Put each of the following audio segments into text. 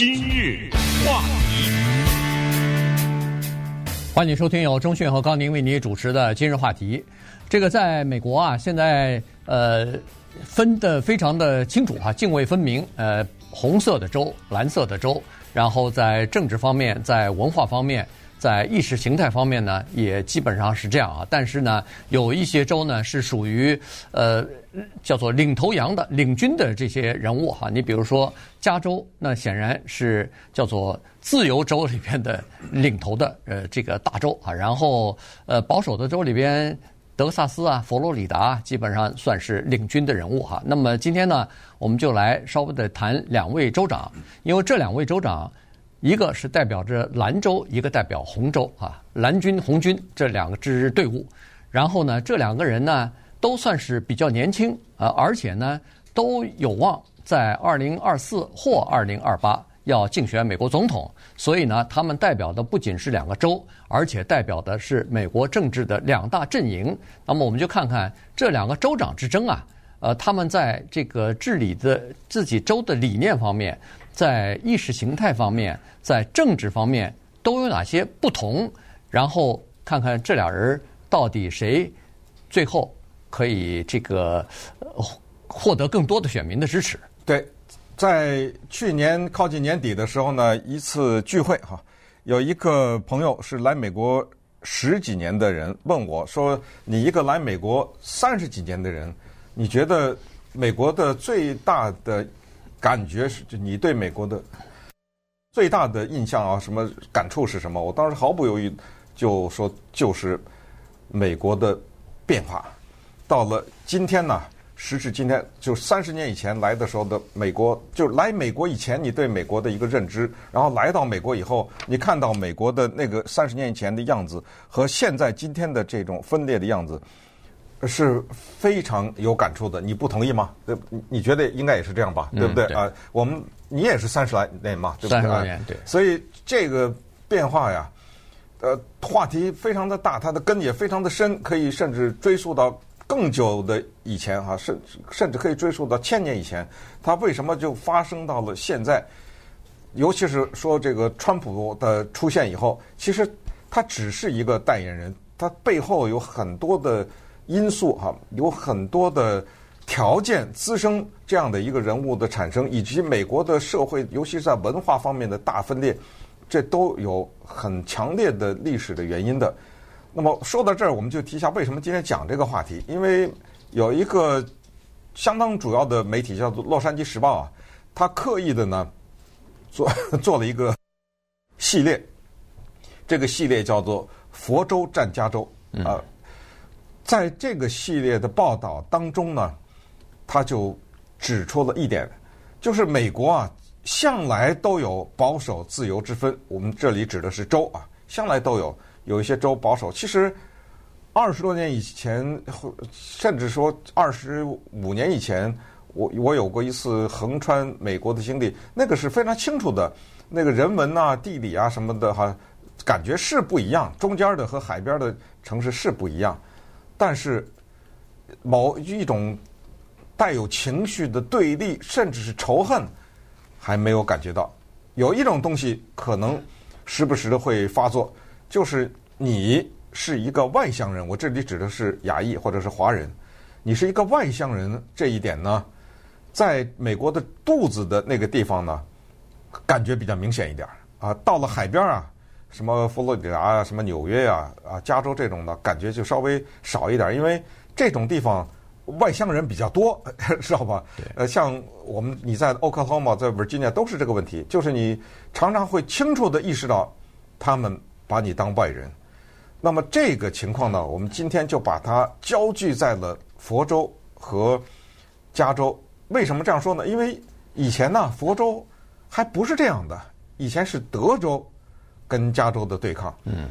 今日话题，欢迎收听由钟讯和高宁为您主持的今日话题。这个在美国啊，现在呃分的非常的清楚哈，泾渭分明。呃，红色的州，蓝色的州，然后在政治方面，在文化方面。在意识形态方面呢，也基本上是这样啊。但是呢，有一些州呢是属于呃叫做领头羊的、领军的这些人物哈。你比如说加州，那显然是叫做自由州里边的领头的呃这个大州啊。然后呃保守的州里边，德克萨斯啊、佛罗里达基本上算是领军的人物哈。那么今天呢，我们就来稍微的谈两位州长，因为这两位州长。一个是代表着蓝州，一个代表红州啊，蓝军、红军这两个支队伍。然后呢，这两个人呢都算是比较年轻啊，而且呢都有望在二零二四或二零二八要竞选美国总统。所以呢，他们代表的不仅是两个州，而且代表的是美国政治的两大阵营。那么，我们就看看这两个州长之争啊，呃，他们在这个治理的自己州的理念方面。在意识形态方面，在政治方面都有哪些不同？然后看看这俩人到底谁最后可以这个获得更多的选民的支持？对，在去年靠近年底的时候呢，一次聚会哈，有一个朋友是来美国十几年的人问我说：“你一个来美国三十几年的人，你觉得美国的最大的？”感觉是，就你对美国的最大的印象啊，什么感触是什么？我当时毫不犹豫就说，就是美国的变化。到了今天呢，时至今天，就三十年以前来的时候的美国，就来美国以前你对美国的一个认知，然后来到美国以后，你看到美国的那个三十年以前的样子和现在今天的这种分裂的样子。是非常有感触的，你不同意吗？对，你觉得应该也是这样吧？对不对啊、嗯？我们你也是三十来年嘛，对不对？三十来年，对。所以这个变化呀，呃，话题非常的大，它的根也非常的深，可以甚至追溯到更久的以前哈，甚甚至可以追溯到千年以前。它为什么就发生到了现在？尤其是说这个川普的出现以后，其实他只是一个代言人，他背后有很多的。因素哈，有很多的条件滋生这样的一个人物的产生，以及美国的社会，尤其是在文化方面的大分裂，这都有很强烈的历史的原因的。那么说到这儿，我们就提一下为什么今天讲这个话题，因为有一个相当主要的媒体叫做《洛杉矶时报》啊，他刻意的呢做 做了一个系列，这个系列叫做“佛州战加州”啊。在这个系列的报道当中呢，他就指出了一点，就是美国啊，向来都有保守自由之分。我们这里指的是州啊，向来都有，有一些州保守。其实二十多年以前，甚至说二十五年以前，我我有过一次横穿美国的经历，那个是非常清楚的，那个人文啊、地理啊什么的哈，感觉是不一样。中间的和海边的城市是不一样。但是，某一种带有情绪的对立，甚至是仇恨，还没有感觉到。有一种东西可能时不时的会发作，就是你是一个外乡人，我这里指的是亚裔或者是华人，你是一个外乡人，这一点呢，在美国的肚子的那个地方呢，感觉比较明显一点啊。到了海边啊。什么佛罗里达啊，什么纽约呀，啊，加州这种的感觉就稍微少一点，因为这种地方外乡人比较多，知道吧？呃，像我们你在奥克拉荷马，在 Virginia 都是这个问题，就是你常常会清楚的意识到他们把你当外人。那么这个情况呢，我们今天就把它焦聚在了佛州和加州。为什么这样说呢？因为以前呢，佛州还不是这样的，以前是德州。跟加州的对抗，嗯，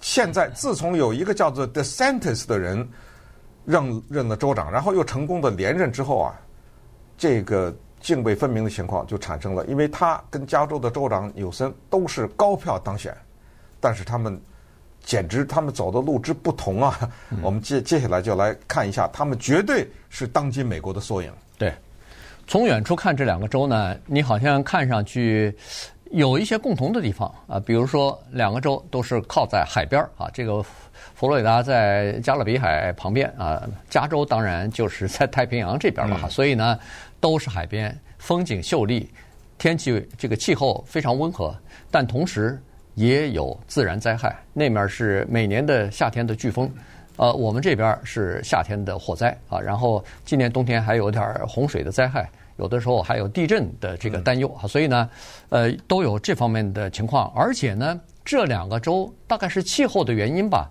现在自从有一个叫做 DeSantis 的人任任了州长，然后又成功的连任之后啊，这个泾渭分明的情况就产生了，因为他跟加州的州长纽森都是高票当选，但是他们简直他们走的路之不同啊！我们接接下来就来看一下，他们绝对是当今美国的缩影。对，从远处看这两个州呢，你好像看上去有一些共同的地方啊，比如说两个州都是靠在海边啊，这个佛罗里达在加勒比海旁边啊，加州当然就是在太平洋这边了哈，嗯、所以呢都是海边，风景秀丽，天气这个气候非常温和，但同时也有自然灾害，那面是每年的夏天的飓风。呃，我们这边是夏天的火灾啊，然后今年冬天还有点洪水的灾害，有的时候还有地震的这个担忧啊，所以呢，呃，都有这方面的情况。而且呢，这两个州大概是气候的原因吧，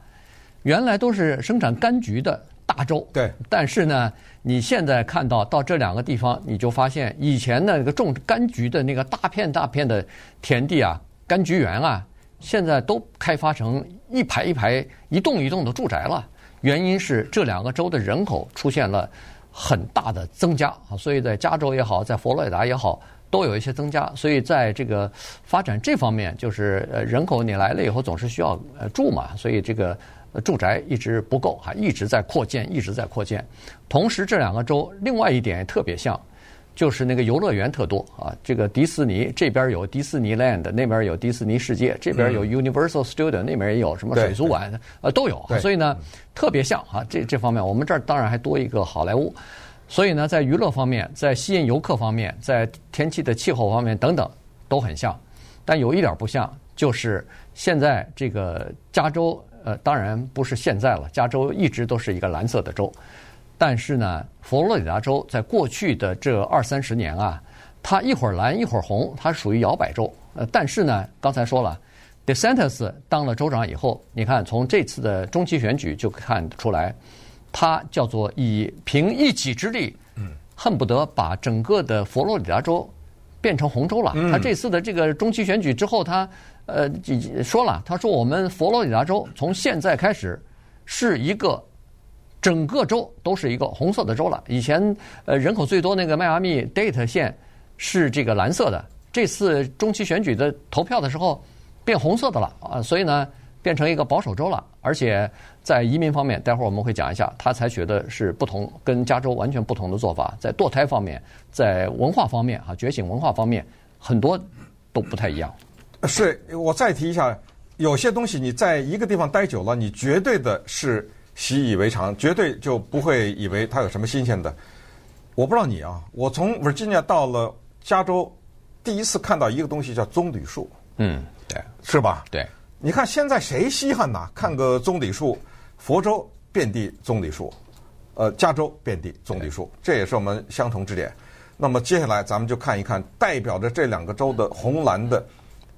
原来都是生产柑橘的大州，对。但是呢，你现在看到到这两个地方，你就发现以前那个种柑橘的那个大片大片的田地啊，柑橘园啊，现在都开发成一排一排、一栋一栋的住宅了。原因是这两个州的人口出现了很大的增加啊，所以在加州也好，在佛罗里达也好，都有一些增加。所以在这个发展这方面，就是呃人口你来了以后总是需要呃住嘛，所以这个住宅一直不够还，一直在扩建，一直在扩建。同时，这两个州另外一点也特别像。就是那个游乐园特多啊，这个迪士尼这边有迪士尼 Land，那边有迪士尼世界，这边有 Universal Studio，那边也有什么水族馆，呃都有，所以呢特别像啊，这这方面我们这儿当然还多一个好莱坞，所以呢在娱乐方面，在吸引游客方面，在天气的气候方面等等都很像，但有一点不像，就是现在这个加州，呃当然不是现在了，加州一直都是一个蓝色的州。但是呢，佛罗里达州在过去的这二三十年啊，它一会儿蓝一会儿红，它属于摇摆州。呃，但是呢，刚才说了，DeSantis 当了州长以后，你看从这次的中期选举就看得出来，他叫做以凭一己之力，嗯，恨不得把整个的佛罗里达州变成红州了。他这次的这个中期选举之后，他呃说了，他说我们佛罗里达州从现在开始是一个。整个州都是一个红色的州了。以前，呃，人口最多那个迈阿密 Date 县是这个蓝色的。这次中期选举的投票的时候，变红色的了啊，所以呢，变成一个保守州了。而且在移民方面，待会儿我们会讲一下，他采取的是不同，跟加州完全不同的做法。在堕胎方面，在文化方面啊，觉醒文化方面，很多都不太一样。是，我再提一下，有些东西你在一个地方待久了，你绝对的是。习以为常，绝对就不会以为它有什么新鲜的。我不知道你啊，我从 Virginia 到了加州，第一次看到一个东西叫棕榈树。嗯，对，是吧？对，你看现在谁稀罕呐？看个棕榈树，佛州遍地棕榈树，呃，加州遍地棕榈树，这也是我们相同之点。那么接下来咱们就看一看代表着这两个州的红蓝的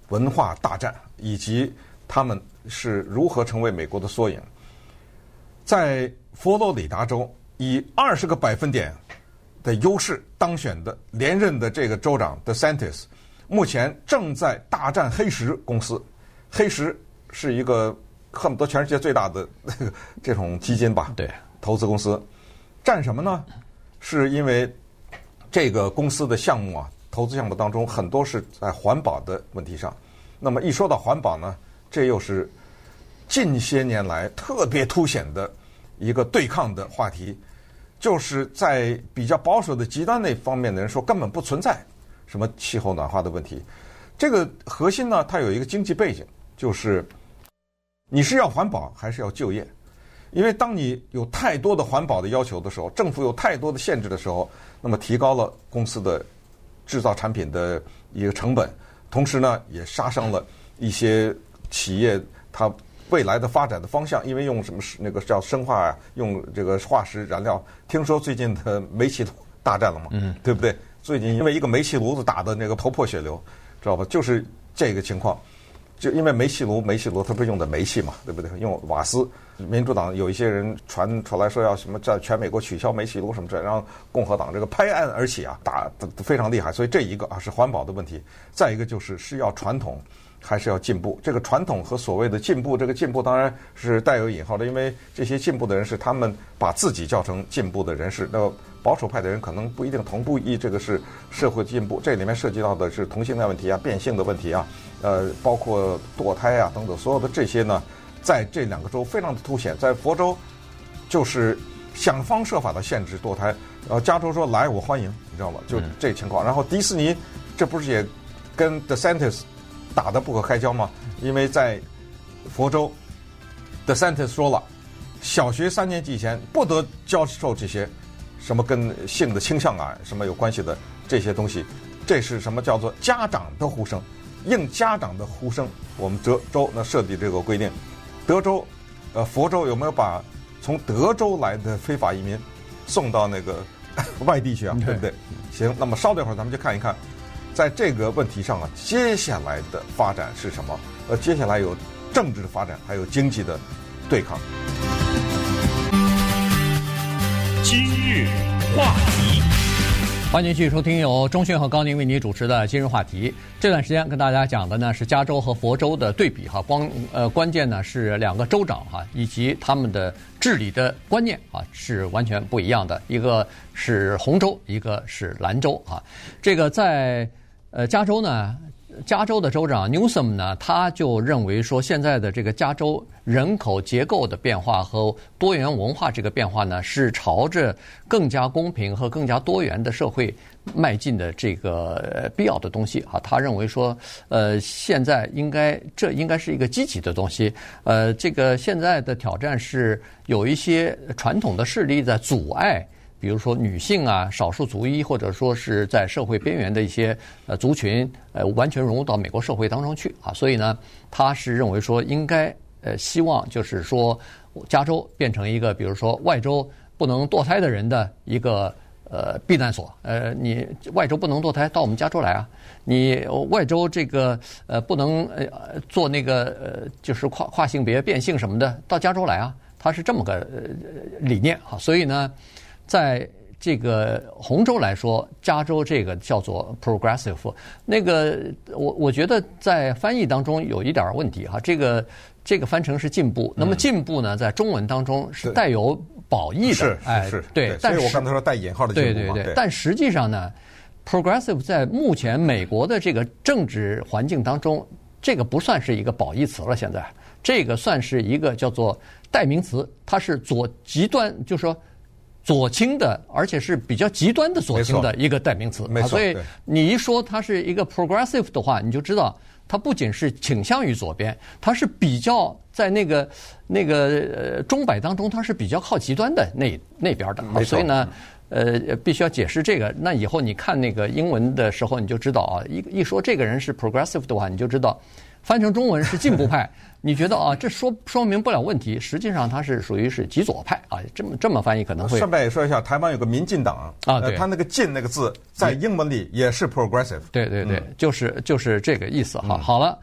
文化大战，以及他们是如何成为美国的缩影。在佛罗里达州以二十个百分点的优势当选的连任的这个州长 DeSantis，目前正在大战黑石公司。黑石是一个恨不得全世界最大的那个这种基金吧？对，投资公司。战什么呢？是因为这个公司的项目啊，投资项目当中很多是在环保的问题上。那么一说到环保呢，这又是近些年来特别凸显的。一个对抗的话题，就是在比较保守的极端那方面的人说根本不存在什么气候暖化的问题。这个核心呢，它有一个经济背景，就是你是要环保还是要就业？因为当你有太多的环保的要求的时候，政府有太多的限制的时候，那么提高了公司的制造产品的一个成本，同时呢，也杀伤了一些企业它。未来的发展的方向，因为用什么那个叫生化，用这个化石燃料，听说最近的煤气炉大战了嘛，嗯，对不对？最近因为一个煤气炉子打的那个头破血流，知道吧？就是这个情况，就因为煤气炉，煤气炉它不是用的煤气嘛，对不对？用瓦斯，民主党有一些人传出来说要什么在全美国取消煤气炉什么这，让，共和党这个拍案而起啊，打得非常厉害。所以这一个啊是环保的问题，再一个就是是要传统。还是要进步。这个传统和所谓的进步，这个进步当然是带有引号的，因为这些进步的人是他们把自己叫成进步的人士。那保守派的人可能不一定同步意这个是社会进步。这里面涉及到的是同性恋问题啊、变性的问题啊，呃，包括堕胎啊等等，所有的这些呢，在这两个州非常的凸显。在佛州，就是想方设法的限制堕胎。呃，加州说来我欢迎，你知道吗？就这情况。然后迪士尼这不是也跟 DeSantis 打得不可开交吗？因为在佛州，The Sentence 说了，小学三年级以前不得教授这些什么跟性的倾向啊什么有关系的这些东西。这是什么叫做家长的呼声？应家长的呼声，我们德州那设计这个规定。德州，呃，佛州有没有把从德州来的非法移民送到那个 外地去啊？对不对？行，那么稍等一会儿，咱们就看一看，在这个问题上啊，接下来的发展是什么？呃，接下来有政治的发展，还有经济的对抗。今日话题。欢迎继续收听由钟迅和高宁为你主持的今日话题。这段时间跟大家讲的呢是加州和佛州的对比哈，光呃关键呢是两个州长哈以及他们的治理的观念啊是完全不一样的，一个是红州，一个是蓝州啊。这个在呃加州呢。加州的州长 Newsom 呢，他就认为说，现在的这个加州人口结构的变化和多元文化这个变化呢，是朝着更加公平和更加多元的社会迈进的这个必要的东西啊。他认为说，呃，现在应该这应该是一个积极的东西。呃，这个现在的挑战是有一些传统的势力在阻碍。比如说女性啊、少数族裔，或者说是在社会边缘的一些呃族群，呃，完全融入到美国社会当中去啊。所以呢，他是认为说应该呃希望就是说加州变成一个，比如说外州不能堕胎的人的一个呃避难所。呃，你外州不能堕胎，到我们加州来啊。你外州这个呃不能呃做那个呃就是跨跨性别变性什么的，到加州来啊。他是这么个呃理念啊。所以呢。在这个红州来说，加州这个叫做 progressive，那个我我觉得在翻译当中有一点问题哈，这个这个翻成是进步，那么进步呢，在中文当中是带有褒义的，哎，是，对，但是我刚才说带引号的进步对对对，但实际上呢，progressive 在目前美国的这个政治环境当中，这个不算是一个褒义词了，现在这个算是一个叫做代名词，它是左极端，就是说。左倾的，而且是比较极端的左倾的一个代名词。没错，所以你一说它是一个 progressive 的话，你就知道它不仅是倾向于左边，它是比较在那个那个呃钟摆当中，它是比较靠极端的那那边的。没错。所以呢，呃，必须要解释这个。那以后你看那个英文的时候，你就知道啊，一一说这个人是 progressive 的话，你就知道。翻成中文是进步派，你觉得啊，这说说明不了问题。实际上，它是属于是极左派啊。这么这么翻译可能会。顺便也说一下，台湾有个民进党啊，对，他那个“进”那个字在英文里也是 progressive。对对对，就是就是这个意思哈。好了，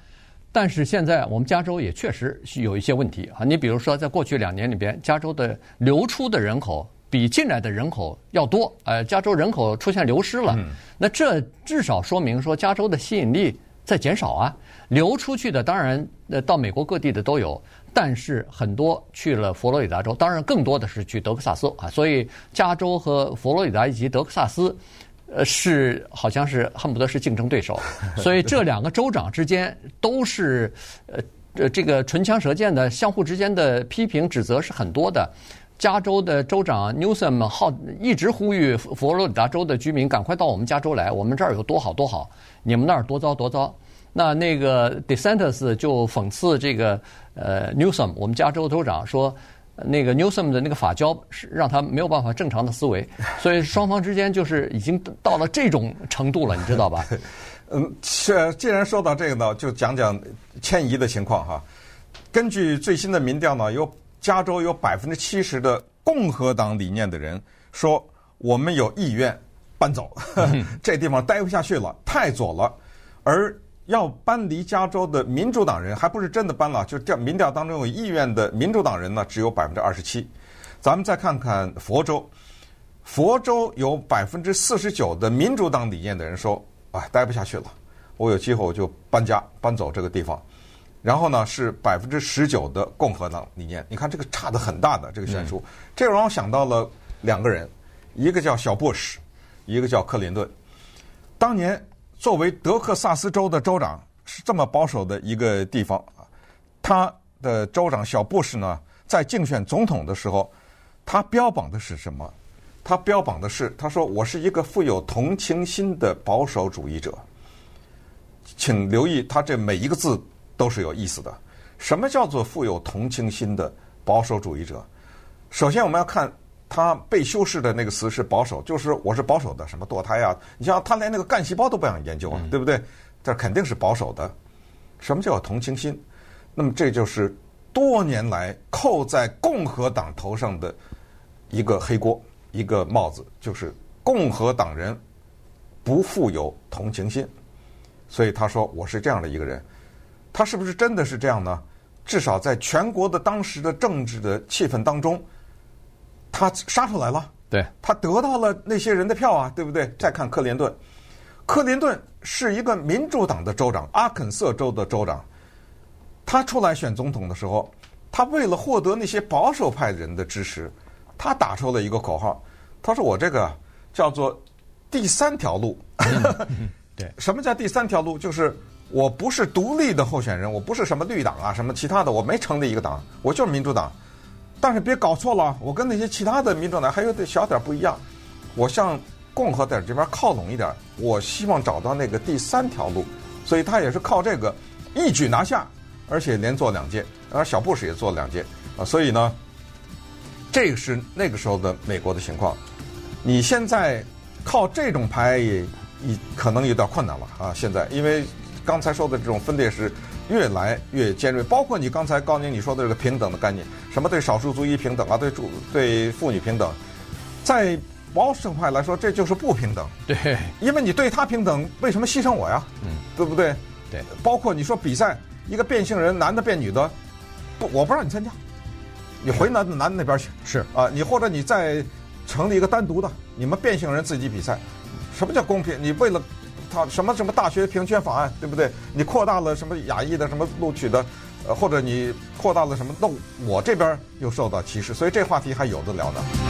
但是现在我们加州也确实是有一些问题啊。你比如说，在过去两年里边，加州的流出的人口比进来的人口要多，呃，加州人口出现流失了。那这至少说明说，加州的吸引力在减少啊。流出去的当然，呃，到美国各地的都有，但是很多去了佛罗里达州，当然更多的是去德克萨斯啊。所以加州和佛罗里达以及德克萨斯，呃，是好像是恨不得是竞争对手。所以这两个州长之间都是，呃，呃，这个唇枪舌剑的，相互之间的批评指责是很多的。加州的州长 Newsom 号一直呼吁佛罗里达州的居民赶快到我们加州来，我们这儿有多好多好，你们那儿多糟多糟。那那个 DeSantis 就讽刺这个呃 Newsom，我们加州州长说，那个 Newsom 的那个发胶是让他没有办法正常的思维，所以双方之间就是已经到了这种程度了，你知道吧？嗯，是。既然说到这个呢，就讲讲迁移的情况哈。根据最新的民调呢，有加州有百分之七十的共和党理念的人说，我们有意愿搬走，这地方待不下去了，太左了，而。要搬离加州的民主党人还不是真的搬了，就调民调当中有意愿的民主党人呢，只有百分之二十七。咱们再看看佛州，佛州有百分之四十九的民主党理念的人说：“啊，待不下去了，我有机会我就搬家搬走这个地方。”然后呢，是百分之十九的共和党理念。你看这个差得很大的这个悬殊，这让我想到了两个人，一个叫小布什，一个叫克林顿，当年。作为德克萨斯州的州长，是这么保守的一个地方啊。他的州长小布什呢，在竞选总统的时候，他标榜的是什么？他标榜的是，他说我是一个富有同情心的保守主义者。请留意，他这每一个字都是有意思的。什么叫做富有同情心的保守主义者？首先，我们要看他被修饰的那个词是保守，就是我是保守的，什么堕胎啊？你像他连那个干细胞都不想研究啊，对不对？这肯定是保守的。什么叫同情心？那么这就是多年来扣在共和党头上的一个黑锅，一个帽子，就是共和党人不富有同情心。所以他说我是这样的一个人，他是不是真的是这样呢？至少在全国的当时的政治的气氛当中，他杀出来了。对，他得到了那些人的票啊，对不对？再看克林顿，克林顿是一个民主党的州长，阿肯色州的州长。他出来选总统的时候，他为了获得那些保守派人的支持，他打出了一个口号，他说：“我这个叫做第三条路。”对，什么叫第三条路？就是我不是独立的候选人，我不是什么绿党啊，什么其他的，我没成立一个党，我就是民主党。但是别搞错了，我跟那些其他的民主党还有点小点不一样，我向共和党这边靠拢一点，我希望找到那个第三条路。所以他也是靠这个一举拿下，而且连做两届，而小布什也做了两届啊。所以呢，这个是那个时候的美国的情况。你现在靠这种牌也。你可能有点困难了啊！现在，因为刚才说的这种分裂是越来越尖锐，包括你刚才高宁你说的这个平等的概念，什么对少数族裔平等啊，对主对妇女平等，在保守派来说，这就是不平等。对，因为你对他平等，为什么牺牲我呀？嗯，对不对？对，包括你说比赛，一个变性人，男的变女的，不，我不让你参加，你回男的男的那边去。是啊，你或者你再成立一个单独的，你们变性人自己比赛。什么叫公平？你为了他什么什么大学平权法案，对不对？你扩大了什么亚裔的什么录取的，呃，或者你扩大了什么，那我这边又受到歧视，所以这话题还有的聊呢。